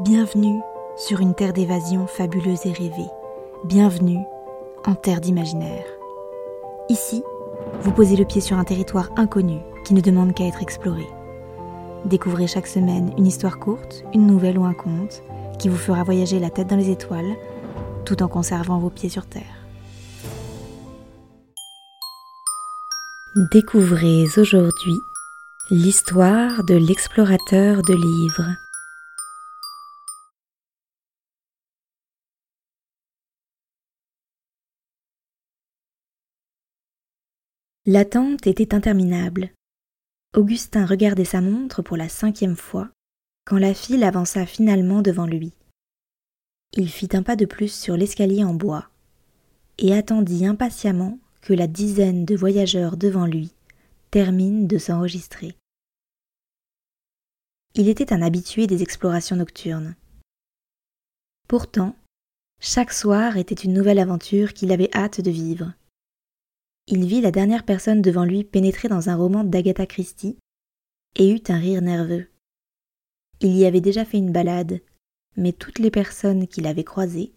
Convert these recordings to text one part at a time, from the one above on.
Bienvenue sur une terre d'évasion fabuleuse et rêvée. Bienvenue en terre d'imaginaire. Ici, vous posez le pied sur un territoire inconnu qui ne demande qu'à être exploré. Découvrez chaque semaine une histoire courte, une nouvelle ou un conte qui vous fera voyager la tête dans les étoiles tout en conservant vos pieds sur terre. Découvrez aujourd'hui l'histoire de l'explorateur de livres. L'attente était interminable. Augustin regardait sa montre pour la cinquième fois quand la file avança finalement devant lui. Il fit un pas de plus sur l'escalier en bois et attendit impatiemment que la dizaine de voyageurs devant lui termine de s'enregistrer. Il était un habitué des explorations nocturnes. Pourtant, chaque soir était une nouvelle aventure qu'il avait hâte de vivre. Il vit la dernière personne devant lui pénétrer dans un roman d'Agatha Christie et eut un rire nerveux. Il y avait déjà fait une balade, mais toutes les personnes qu'il avait croisées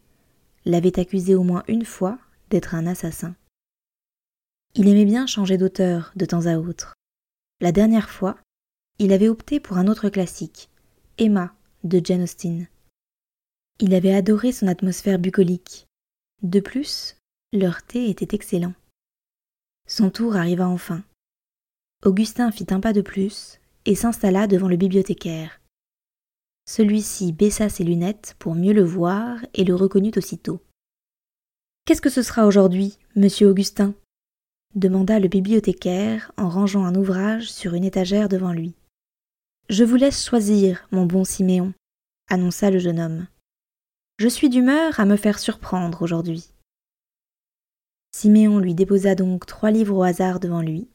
l'avaient accusé au moins une fois d'être un assassin. Il aimait bien changer d'auteur de temps à autre. La dernière fois, il avait opté pour un autre classique, Emma de Jane Austen. Il avait adoré son atmosphère bucolique. De plus, leur thé était excellent. Son tour arriva enfin. Augustin fit un pas de plus et s'installa devant le bibliothécaire. Celui-ci baissa ses lunettes pour mieux le voir et le reconnut aussitôt. Qu'est-ce que ce sera aujourd'hui, monsieur Augustin? demanda le bibliothécaire en rangeant un ouvrage sur une étagère devant lui. Je vous laisse choisir, mon bon Siméon, annonça le jeune homme. Je suis d'humeur à me faire surprendre aujourd'hui. Siméon lui déposa donc trois livres au hasard devant lui.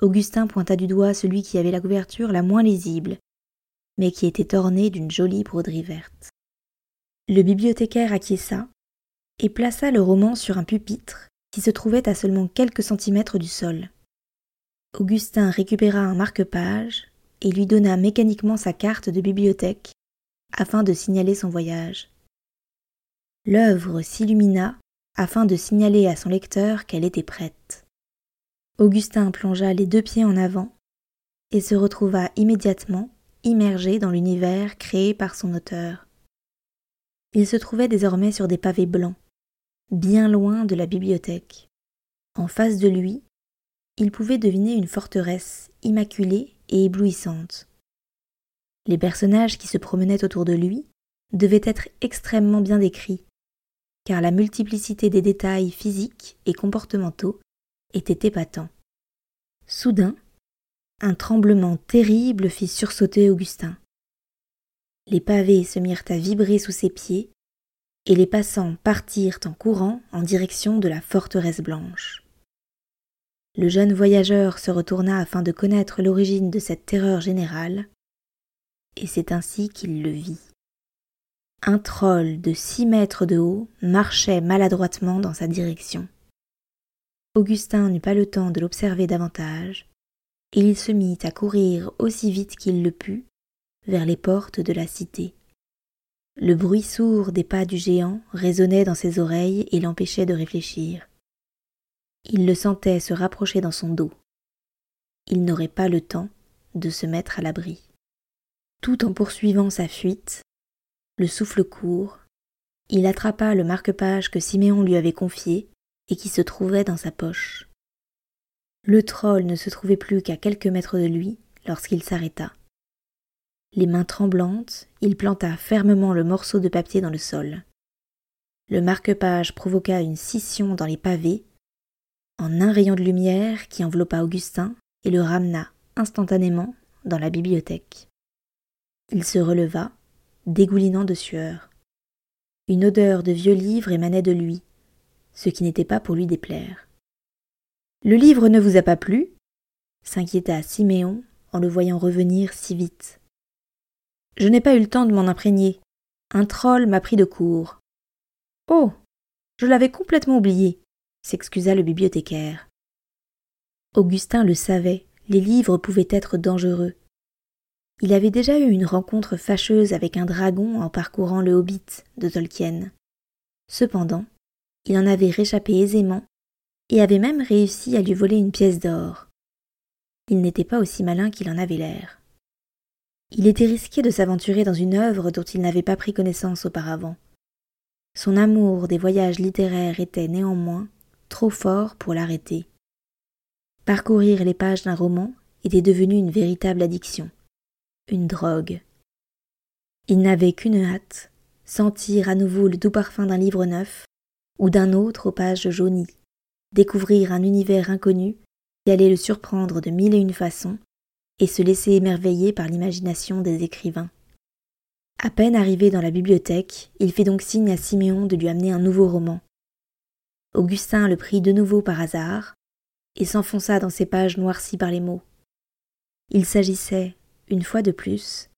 Augustin pointa du doigt celui qui avait la couverture la moins lisible, mais qui était orné d'une jolie broderie verte. Le bibliothécaire acquiesça et plaça le roman sur un pupitre qui se trouvait à seulement quelques centimètres du sol. Augustin récupéra un marque-page et lui donna mécaniquement sa carte de bibliothèque afin de signaler son voyage. L'œuvre s'illumina afin de signaler à son lecteur qu'elle était prête. Augustin plongea les deux pieds en avant et se retrouva immédiatement immergé dans l'univers créé par son auteur. Il se trouvait désormais sur des pavés blancs, bien loin de la bibliothèque. En face de lui, il pouvait deviner une forteresse immaculée et éblouissante. Les personnages qui se promenaient autour de lui devaient être extrêmement bien décrits, car la multiplicité des détails physiques et comportementaux était épatant. Soudain, un tremblement terrible fit sursauter Augustin. Les pavés se mirent à vibrer sous ses pieds, et les passants partirent en courant en direction de la forteresse blanche. Le jeune voyageur se retourna afin de connaître l'origine de cette terreur générale, et c'est ainsi qu'il le vit. Un troll de six mètres de haut marchait maladroitement dans sa direction. Augustin n'eut pas le temps de l'observer davantage, et il se mit à courir aussi vite qu'il le put vers les portes de la cité. Le bruit sourd des pas du géant résonnait dans ses oreilles et l'empêchait de réfléchir. Il le sentait se rapprocher dans son dos. Il n'aurait pas le temps de se mettre à l'abri. Tout en poursuivant sa fuite, le souffle court, il attrapa le marque-page que Siméon lui avait confié et qui se trouvait dans sa poche. Le troll ne se trouvait plus qu'à quelques mètres de lui lorsqu'il s'arrêta. Les mains tremblantes, il planta fermement le morceau de papier dans le sol. Le marque-page provoqua une scission dans les pavés, en un rayon de lumière qui enveloppa Augustin et le ramena instantanément dans la bibliothèque. Il se releva, dégoulinant de sueur. Une odeur de vieux livres émanait de lui, ce qui n'était pas pour lui déplaire. Le livre ne vous a pas plu? s'inquiéta Siméon en le voyant revenir si vite. Je n'ai pas eu le temps de m'en imprégner. Un troll m'a pris de court. Oh. Je l'avais complètement oublié, s'excusa le bibliothécaire. Augustin le savait, les livres pouvaient être dangereux. Il avait déjà eu une rencontre fâcheuse avec un dragon en parcourant le Hobbit de Tolkien. Cependant, il en avait réchappé aisément et avait même réussi à lui voler une pièce d'or. Il n'était pas aussi malin qu'il en avait l'air. Il était risqué de s'aventurer dans une œuvre dont il n'avait pas pris connaissance auparavant. Son amour des voyages littéraires était néanmoins trop fort pour l'arrêter. Parcourir les pages d'un roman était devenu une véritable addiction, une drogue. Il n'avait qu'une hâte, sentir à nouveau le doux parfum d'un livre neuf ou d'un autre aux pages jaunies, découvrir un univers inconnu qui allait le surprendre de mille et une façons et se laisser émerveiller par l'imagination des écrivains. À peine arrivé dans la bibliothèque, il fit donc signe à Siméon de lui amener un nouveau roman. Augustin le prit de nouveau par hasard et s'enfonça dans ses pages noircies par les mots. Il s'agissait, une fois de plus,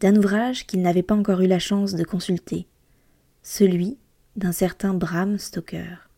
d'un ouvrage qu'il n'avait pas encore eu la chance de consulter, celui d'un certain Bram Stoker.